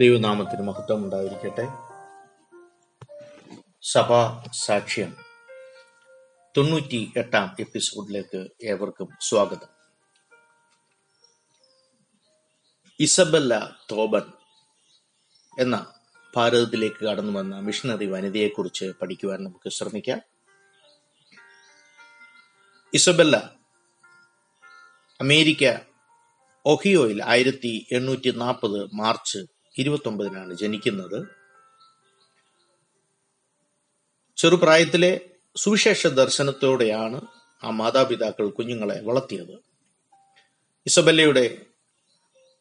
ദൈവനാമത്തിന് മഹത്വം ഉണ്ടായിരിക്കട്ടെ. സഭാ സാക്ഷ്യം. തൊണ്ണൂറ്റി എട്ടാം എപ്പിസോഡിലേക്ക് ഏവർക്കും സ്വാഗതം. ഇസബല്ല തോബൻ എന്ന ഭാരതത്തിലേക്ക് കടന്നു വന്ന മിഷണറി വനിതയെക്കുറിച്ച് പഠിക്കുവാൻ നമുക്ക് ശ്രമിക്കാം. ഇസബല്ല അമേരിക്ക ഒഹിയോയിൽ ആയിരത്തി എണ്ണൂറ്റി നാൽപ്പത് മാർച്ച് ഇരുപത്തി ഒമ്പതിനാണ് ജനിക്കുന്നത്. ചെറുപ്രായത്തിലെ സുവിശേഷ ദർശനത്തോടെയാണ് ആ മാതാപിതാക്കൾ കുഞ്ഞുങ്ങളെ വളർത്തിയത്. ഇസബല്ലയുടെ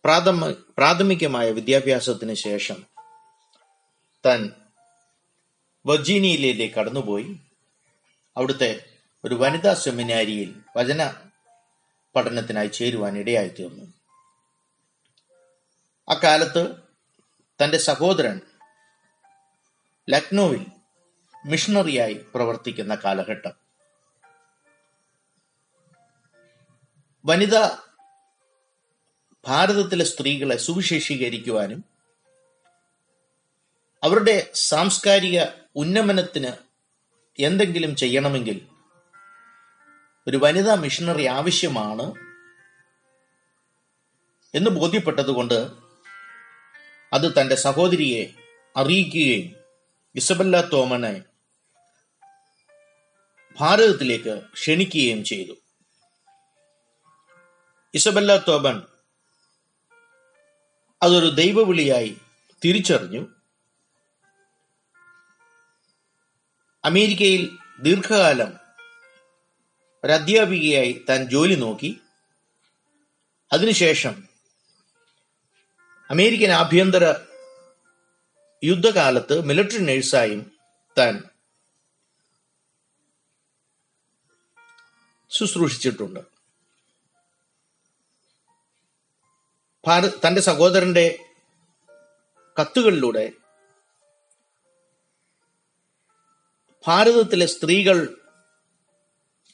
പ്രാഥമ പ്രാഥമികമായ വിദ്യാഭ്യാസത്തിന് ശേഷം താൻ വെർജീനിയയിലേക്ക് കടന്നുപോയി. അവിടുത്തെ ഒരു വനിതാ സെമിനാരിയിൽ വചന പഠനത്തിനായി ചേരുവാൻ ഇടയായിത്തീർന്നു അക്കാലത്ത് തന്റെ സഹോദരൻ ലക്നൌവിൽ മിഷണറിയായി പ്രവർത്തിക്കുന്ന കാലഘട്ടം. വനിത ഭാരതത്തിലെ സ്ത്രീകളെ സുവിശേഷീകരിക്കുവാനും അവരുടെ സാംസ്കാരിക ഉന്നമനത്തിന് എന്തെങ്കിലും ചെയ്യണമെങ്കിൽ ഒരു വനിതാ മിഷണറി ആവശ്യമാണ് എന്ന് ബോധ്യപ്പെട്ടതുകൊണ്ട് അത് തന്റെ സഹോദരിയെ അറിയിക്കുകയും ഇസബല്ല തോമനെ ഭാരതത്തിലേക്ക് ക്ഷണിക്കുകയും ചെയ്തു. ഇസബല്ല തോമൻ അതൊരു ദൈവവിളിയായി തിരിച്ചറിഞ്ഞു. അമേരിക്കയിൽ ദീർഘകാലം ഒരു അധ്യാപികയായി താൻ ജോലി നോക്കി. അതിനുശേഷം അമേരിക്കൻ ആഭ്യന്തര യുദ്ധകാലത്ത് മിലിറ്ററി നഴ്സായും താൻ ശുശ്രൂഷിച്ചിട്ടുണ്ട്. ഭാരത് തന്റെ സഹോദരന്റെ കത്തുകളിലൂടെ ഭാരതത്തിലെ സ്ത്രീകൾ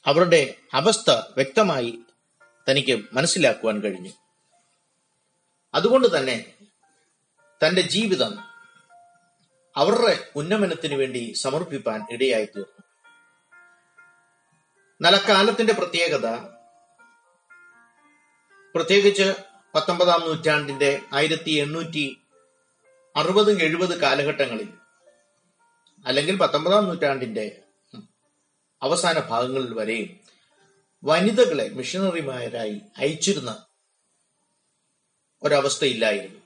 അവരുടെ അവസ്ഥ വ്യക്തമായി തനിക്ക് മനസ്സിലാക്കുവാൻ കഴിഞ്ഞു. അതുകൊണ്ട് തന്നെ തന്റെ ജീവിതം അവരുടെ ഉന്നമനത്തിന് വേണ്ടി സമർപ്പിപ്പാൻ ഇടയായി തീർന്നു നലക്കാലത്തിന്റെ പ്രത്യേകത പ്രത്യേകിച്ച് പത്തൊമ്പതാം നൂറ്റാണ്ടിന്റെ ആയിരത്തി എണ്ണൂറ്റി അറുപതും എഴുപത് കാലഘട്ടങ്ങളിൽ അല്ലെങ്കിൽ പത്തൊമ്പതാം നൂറ്റാണ്ടിന്റെ അവസാന ഭാഗങ്ങളിൽ വരെയും വനിതകളെ മിഷണറിമാരായി അയച്ചിരുന്ന ഒരവസ്ഥയില്ലായിരുന്നു.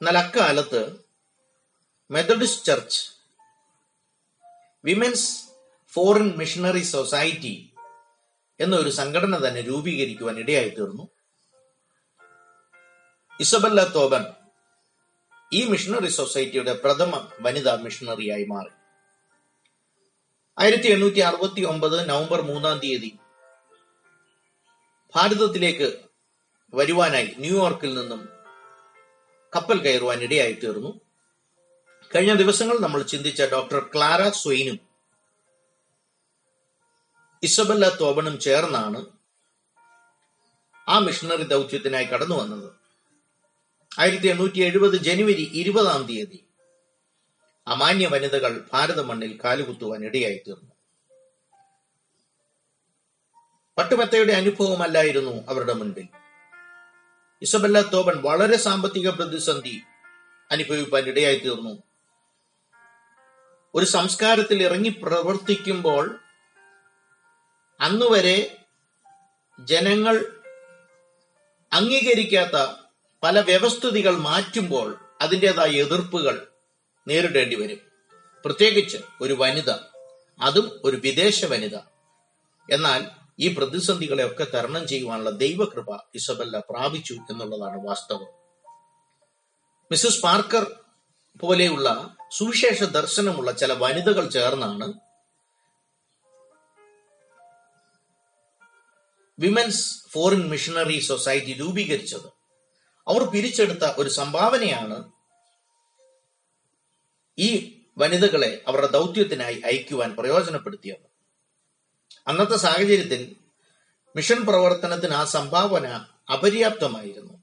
എന്നാൽ അക്കാലത്ത് Methodist church women's foreign missionary society എന്നൊരു സംഘടന തന്നെ രൂപീകരിക്കുവാൻ ഇടയായി തീർന്നു. ഇസബല്ല തോബൻ ഈ മിഷണറി സൊസൈറ്റിയുടെ പ്രഥമ വനിതാ മിഷണറിയായി മാറി. ആയിരത്തി എണ്ണൂറ്റി അറുപത്തി ഒമ്പത് നവംബർ മൂന്നാം തീയതി ഭാരതത്തിലേക്ക് വരുവാനായി ന്യൂയോർക്കിൽ നിന്നും കപ്പൽ കയറുവാൻ ഇടയായി തീർന്നു. കഴിഞ്ഞ ദിവസങ്ങൾ നമ്മൾ ചിന്തിച്ച ഡോക്ടർ ക്ലാര സ്വൈനും ഇസബല്ല തോബണും ചേർന്നാണ് ആ മിഷണറി ദൗത്യത്തിനായി കടന്നു വന്നത്. ആയിരത്തി എണ്ണൂറ്റി എഴുപത് ജനുവരി ഇരുപതാം തീയതി അമാന്യ വനിതകൾ ഭാരത മണ്ണിൽ കാലുകുത്തുവാൻ ഇടയായി തീർന്നു. പട്ടുമെത്തയുടെ അനുഭവമല്ലായിരുന്നു അവരുടെ മുൻപിൽ. ഇസബല്ല തോബൻ വളരെ സാമ്പത്തിക പ്രതിസന്ധി അനുഭവിപ്പാൻ ഇടയായി തീർന്നു ഒരു സംസ്കാരത്തിൽ ഇറങ്ങി പ്രവർത്തിക്കുമ്പോൾ അന്നുവരെ ജനങ്ങൾ അംഗീകരിക്കാത്ത പല വ്യവസ്ഥിതികൾ മാറ്റുമ്പോൾ അതിന്റെതായ എതിർപ്പുകൾ നേരിടേണ്ടി വരും. പ്രത്യേകിച്ച് ഒരു വനിത അതും ഒരു വിദേശ വനിത. എന്നാൽ ഈ പ്രതിസന്ധികളെ ഒക്കെ തരണം ചെയ്യുവാനുള്ള ദൈവകൃപ ഇസബല്ല പ്രാപിച്ചു എന്നുള്ളതാണ് വാസ്തവം. മിസസ് പാർക്കർ പോലെയുള്ള സുവിശേഷ ദർശനമുള്ള ചില വനിതകൾ ചേർന്നാണ് വിമൻസ് ഫോറിൻ മിഷണറി സൊസൈറ്റി രൂപീകരിച്ചത്. അവർ പിരിച്ചെടുത്ത ഒരു സംഭാവനയാണ് ഈ വനിതകളെ അവരുടെ ദൗത്യത്തിനായി അയക്കുവാൻ പ്രയോജനപ്പെടുത്തിയത്. അന്നത്തെ സാഹചര്യത്തിൽ മിഷൻ പ്രവർത്തനത്തിന് ആ സംഭാവന അപര്യാപ്തമായിരുന്നു.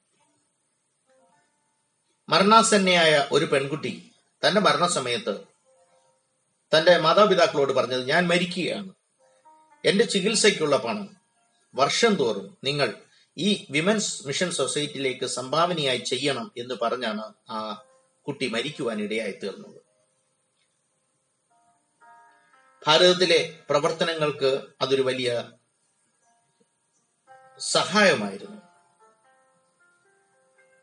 മരണാസന്നയായ ഒരു പെൺകുട്ടി തന്റെ മരണസമയത്ത് തന്റെ മാതാപിതാക്കളോട് പറഞ്ഞത് ഞാൻ മരിക്കുകയാണ്. എന്റെ ചികിത്സയ്ക്കുള്ള പണം വർഷം തോറും നിങ്ങൾ ഈ വിമൻസ് മിഷൻ സൊസൈറ്റിയിലേക്ക് സംഭാവനയായി ചെയ്യണം എന്ന് പറഞ്ഞാണ് ആ കുട്ടി മരിക്കുവാൻ ഇടയായി തീർന്നത്. ഭാരതത്തിലെ പ്രവർത്തനങ്ങൾക്ക് അതൊരു വലിയ സഹായമായിരുന്നു.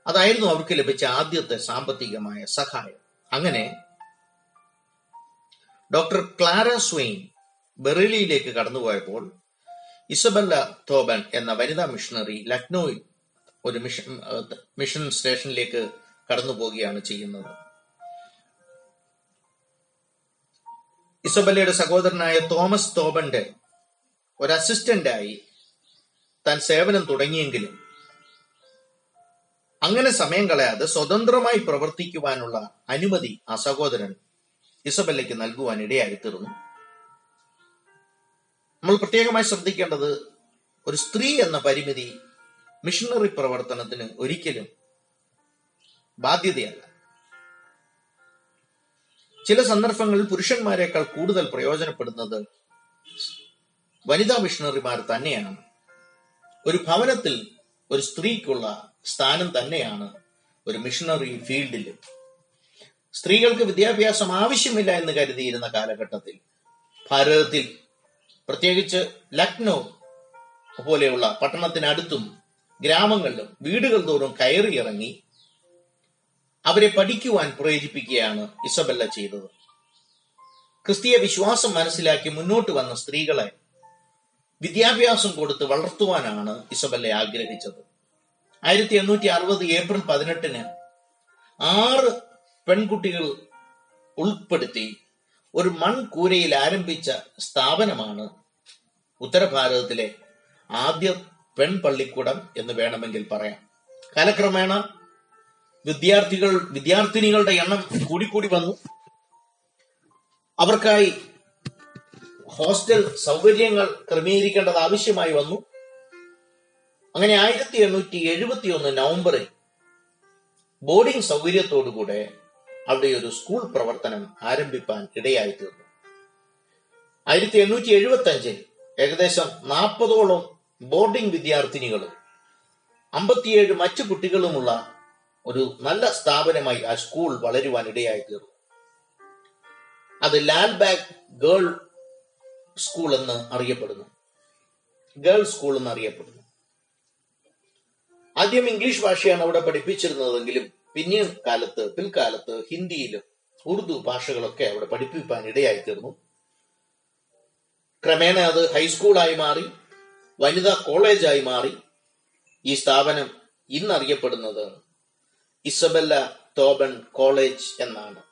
അതായിരുന്നു അവർക്ക് ലഭിച്ച ആദ്യത്തെ സാമ്പത്തികമായ സഹായം. അങ്ങനെ ഡോക്ടർ ക്ലാര സ്വെയിൻ ബെറിലിയിലേക്ക് കടന്നുപോയപ്പോൾ ഇസബല്ല തോബൻ എന്ന വനിതാ മിഷണറി ലക്നൌവിൽ ഒരു മിഷൻ മിഷൻ സ്റ്റേഷനിലേക്ക് കടന്നു പോവുകയാണ് ചെയ്യുന്നത്. ഇസബല്ലയുടെ സഹോദരനായ തോമസ് തോബന്റെ ഒരു അസിസ്റ്റന്റായി താൻ സേവനം തുടങ്ങിയെങ്കിലും അങ്ങനെ സമയം കളയാതെ സ്വതന്ത്രമായി പ്രവർത്തിക്കുവാനുള്ള അനുമതി ആ സഹോദരൻ ഇസബല്ലയ്ക്ക് നൽകുവാൻ ഇടയായി തീർന്നു നമ്മൾ പ്രത്യേകമായി ശ്രദ്ധിക്കേണ്ടത് ഒരു സ്ത്രീ എന്ന പരിമിതി മിഷണറി പ്രവർത്തനത്തിന് ഒരിക്കലും ബാധ്യതയല്ല. ചില സന്ദർഭങ്ങളിൽ പുരുഷന്മാരെക്കാൾ കൂടുതൽ പ്രയോജനപ്പെടുന്നത് വനിതാ മിഷണറിമാർ തന്നെയാണ്. ഒരു ഭവനത്തിൽ ഒരു സ്ത്രീക്കുള്ള സ്ഥാനം തന്നെയാണ് ഒരു മിഷണറി ഫീൽഡിൽ സ്ത്രീകൾക്ക് വിദ്യാഭ്യാസം ആവശ്യമില്ല എന്ന് കരുതിയിരുന്ന കാലഘട്ടത്തിൽ ഭാരതത്തിൽ പ്രത്യേകിച്ച് ലക്നൗ പോലെയുള്ള പട്ടണത്തിനടുത്തും ഗ്രാമങ്ങളിലും വീടുകൾ തോറും കയറി ഇറങ്ങി അവരെ പഠിക്കുവാൻ പ്രേരിപ്പിക്കുകയാണ് ഇസബെല്ല ചെയ്തത്. ക്രിസ്തീയ വിശ്വാസം മനസ്സിലാക്കി മുന്നോട്ട് വന്ന സ്ത്രീകളെ വിദ്യാഭ്യാസം കൊടുത്ത് വളർത്തുവാനാണ് ഇസബല്ല ആഗ്രഹിച്ചത്. ആയിരത്തി എണ്ണൂറ്റി അറുപത് ഏപ്രിൽ പതിനെട്ടിന് ആറ് പെൺകുട്ടികൾ ഉൾപ്പെടുത്തി ഒരു മൺകൂരയിൽ ആരംഭിച്ച സ്ഥാപനമാണ് ഉത്തരഭാരതത്തിലെ ആദ്യ പെൺപള്ളിക്കൂടം എന്ന് വേണമെങ്കിൽ പറയാം. കാലക്രമേണ വിദ്യാർത്ഥികൾ വിദ്യാർത്ഥിനികളുടെ എണ്ണം കൂടിക്കൂടി വന്നു. അവർക്കായി ഹോസ്റ്റൽ സൗകര്യങ്ങൾ ക്രമീകരിക്കേണ്ടത് ആവശ്യമായി വന്നു. അങ്ങനെ ആയിരത്തി എണ്ണൂറ്റി എഴുപത്തി ഒന്ന് നവംബറിൽ ബോർഡിംഗ് സൗകര്യത്തോടുകൂടെ അവിടെ ഒരു സ്കൂൾ പ്രവർത്തനം ആരംഭിക്കാൻ ഇടയായി തീർന്നു ആയിരത്തി എണ്ണൂറ്റി എഴുപത്തി അഞ്ചിൽ ഏകദേശം നാൽപ്പതോളം ബോർഡിംഗ് വിദ്യാർത്ഥിനികളും അമ്പത്തിയേഴ് മറ്റു കുട്ടികളുമുള്ള ഒരു നല്ല സ്ഥാപനമായി ആ സ്കൂൾ വളരുവാൻ ഇടയായി തീർന്നു. അത് ലാൽബാഗ് ഗേൾ സ്കൂൾ എന്ന് അറിയപ്പെടുന്നു. ഗേൾ സ്കൂൾ എന്ന് അറിയപ്പെടുന്നു. ആദ്യം ഇംഗ്ലീഷ് ഭാഷയാണ് അവിടെ പഠിപ്പിച്ചിരുന്നതെങ്കിലും പിന്നീട് കാലത്ത് പിൽക്കാലത്ത് ഹിന്ദിയിലും ഉറുദു ഭാഷകളൊക്കെ അവിടെ പഠിപ്പിക്കാൻ ഇടയായി തീർന്നു. ക്രമേണ അത് ഹൈസ്കൂളായി മാറി വനിതാ കോളേജായി മാറി. ഈ സ്ഥാപനം ഇന്നറിയപ്പെടുന്നത് ഇസബല്ല തോബൻ കോളേജ് എന്നാണ്.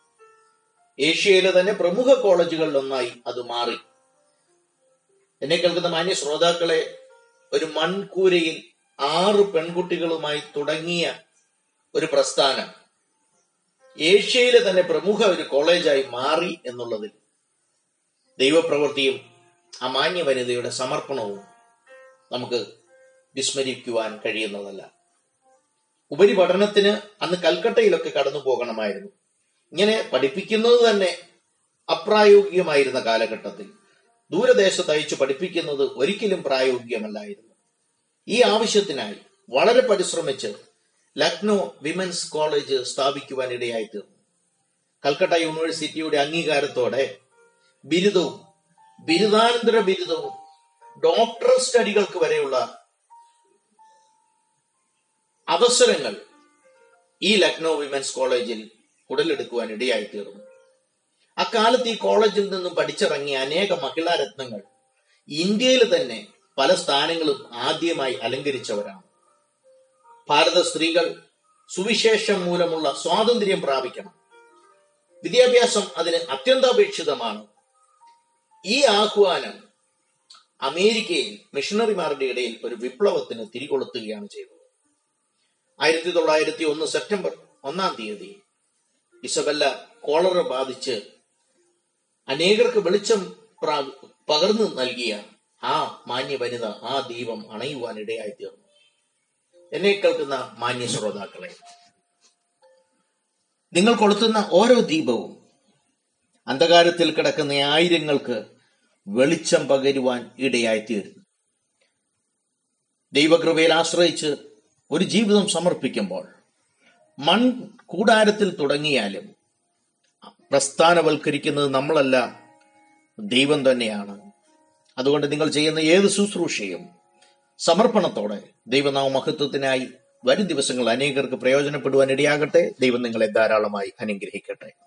ഏഷ്യയിലെ തന്നെ പ്രമുഖ കോളേജുകളിൽ ഒന്നായി അത് മാറി. എന്നെ കേൾക്കുന്ന മാന്യ ശ്രോതാക്കളെ ഒരു മൺകൂരയിൽ ആറ് പെൺകുട്ടികളുമായി തുടങ്ങിയ ഒരു പ്രസ്ഥാനം ഏഷ്യയിലെ തന്നെ പ്രമുഖ ഒരു കോളേജായി മാറി എന്നുള്ളതിൽ ദൈവപ്രവൃത്തിയും അമാന്യ വനിതയുടെ സമർപ്പണവും നമുക്ക് വിസ്മരിക്കുവാൻ കഴിയുന്നതല്ല. ഉപരിപഠനത്തിന് അന്ന് കൽക്കട്ടയിലൊക്കെ കടന്നു പോകണമായിരുന്നു. ഇങ്ങനെ പഠിപ്പിക്കുന്നത് തന്നെ അപ്രായോഗികമായിരുന്ന കാലഘട്ടത്തിൽ. ദൂരദേശത്ത് അയച്ചു പഠിപ്പിക്കുന്നത് ഒരിക്കലും പ്രായോഗികമല്ലായിരുന്നു. ഈ ആവശ്യത്തിനായി വളരെ പരിശ്രമിച്ച് ലക്നോ വിമൻസ് കോളേജ് സ്ഥാപിക്കുവാൻ ഇടയായി തീർന്നു. കൽക്കട്ട യൂണിവേഴ്സിറ്റിയുടെ അംഗീകാരത്തോടെ ബിരുദവും ബിരുദാനന്തര ബിരുദവും ഡോക്ടർ സ്റ്റഡികൾക്ക് വരെയുള്ള അവസരങ്ങൾ ഈ ലക്നോ വിമൻസ് കോളേജിൽ ഉടലെടുക്കുവാൻ ഇടയായി തീർന്നു അക്കാലത്ത് ഈ കോളേജിൽ നിന്നും പഠിച്ചിറങ്ങിയ അനേക മഹിളാ രത്നങ്ങൾ ഇന്ത്യയിൽ തന്നെ പല സ്ഥാനങ്ങളും ആദ്യമായി അലങ്കരിച്ചവരാണ്. ഭാരത സ്ത്രീകൾ സുവിശേഷം മൂലമുള്ള സ്വാതന്ത്ര്യം പ്രാപിക്കണം. വിദ്യാഭ്യാസം അതിന് അത്യന്താപേക്ഷിതമാണ്. ഈ ആഹ്വാനം അമേരിക്കയിൽ മിഷണറിമാരുടെ ഇടയിൽ ഒരു വിപ്ലവത്തിന് തിരികൊളുത്തുകയാണ് ചെയ്തത്. ആയിരത്തി തൊള്ളായിരത്തി ഒന്ന് സെപ്റ്റംബർ ഒന്നാം തീയതി. ഇസബല്ല കോളറ ബാധിച്ച് അനേകർക്ക് വെളിച്ചം പകർന്നു നൽകിയ ആ മാന്യ വനിത ആ ദീപം അണയുവാൻ ഇടയായി തീർന്നു എന്നെ കേൾക്കുന്ന മാന്യ ശ്രോതാക്കളെ നിങ്ങൾ കൊളുത്തുന്ന ഓരോ ദീപവും അന്ധകാരത്തിൽ കിടക്കുന്ന ആയിരങ്ങൾക്ക് വെളിച്ചം പകരുവാൻ ഇടയായി തീരുന്നു ദൈവകൃപയിൽ ആശ്രയിച്ച് ഒരു ജീവിതം സമർപ്പിക്കുമ്പോൾ മൺ കൂടാരത്തിൽ തുടങ്ങിയാലും പ്രസ്ഥാനവൽക്കരിക്കുന്നത് നമ്മളല്ല ദൈവം തന്നെയാണ്. അതുകൊണ്ട് നിങ്ങൾ ചെയ്യുന്ന ഏത് ശുശ്രൂഷയും സമർപ്പണത്തോടെ ദൈവനാമ മഹത്വത്തിനായി വരും ദിവസങ്ങൾ അനേകർക്ക് പ്രയോജനപ്പെടുവാൻ ഇടയാകട്ടെ ദൈവം നിങ്ങളെ ധാരാളമായി അനുഗ്രഹിക്കട്ടെ.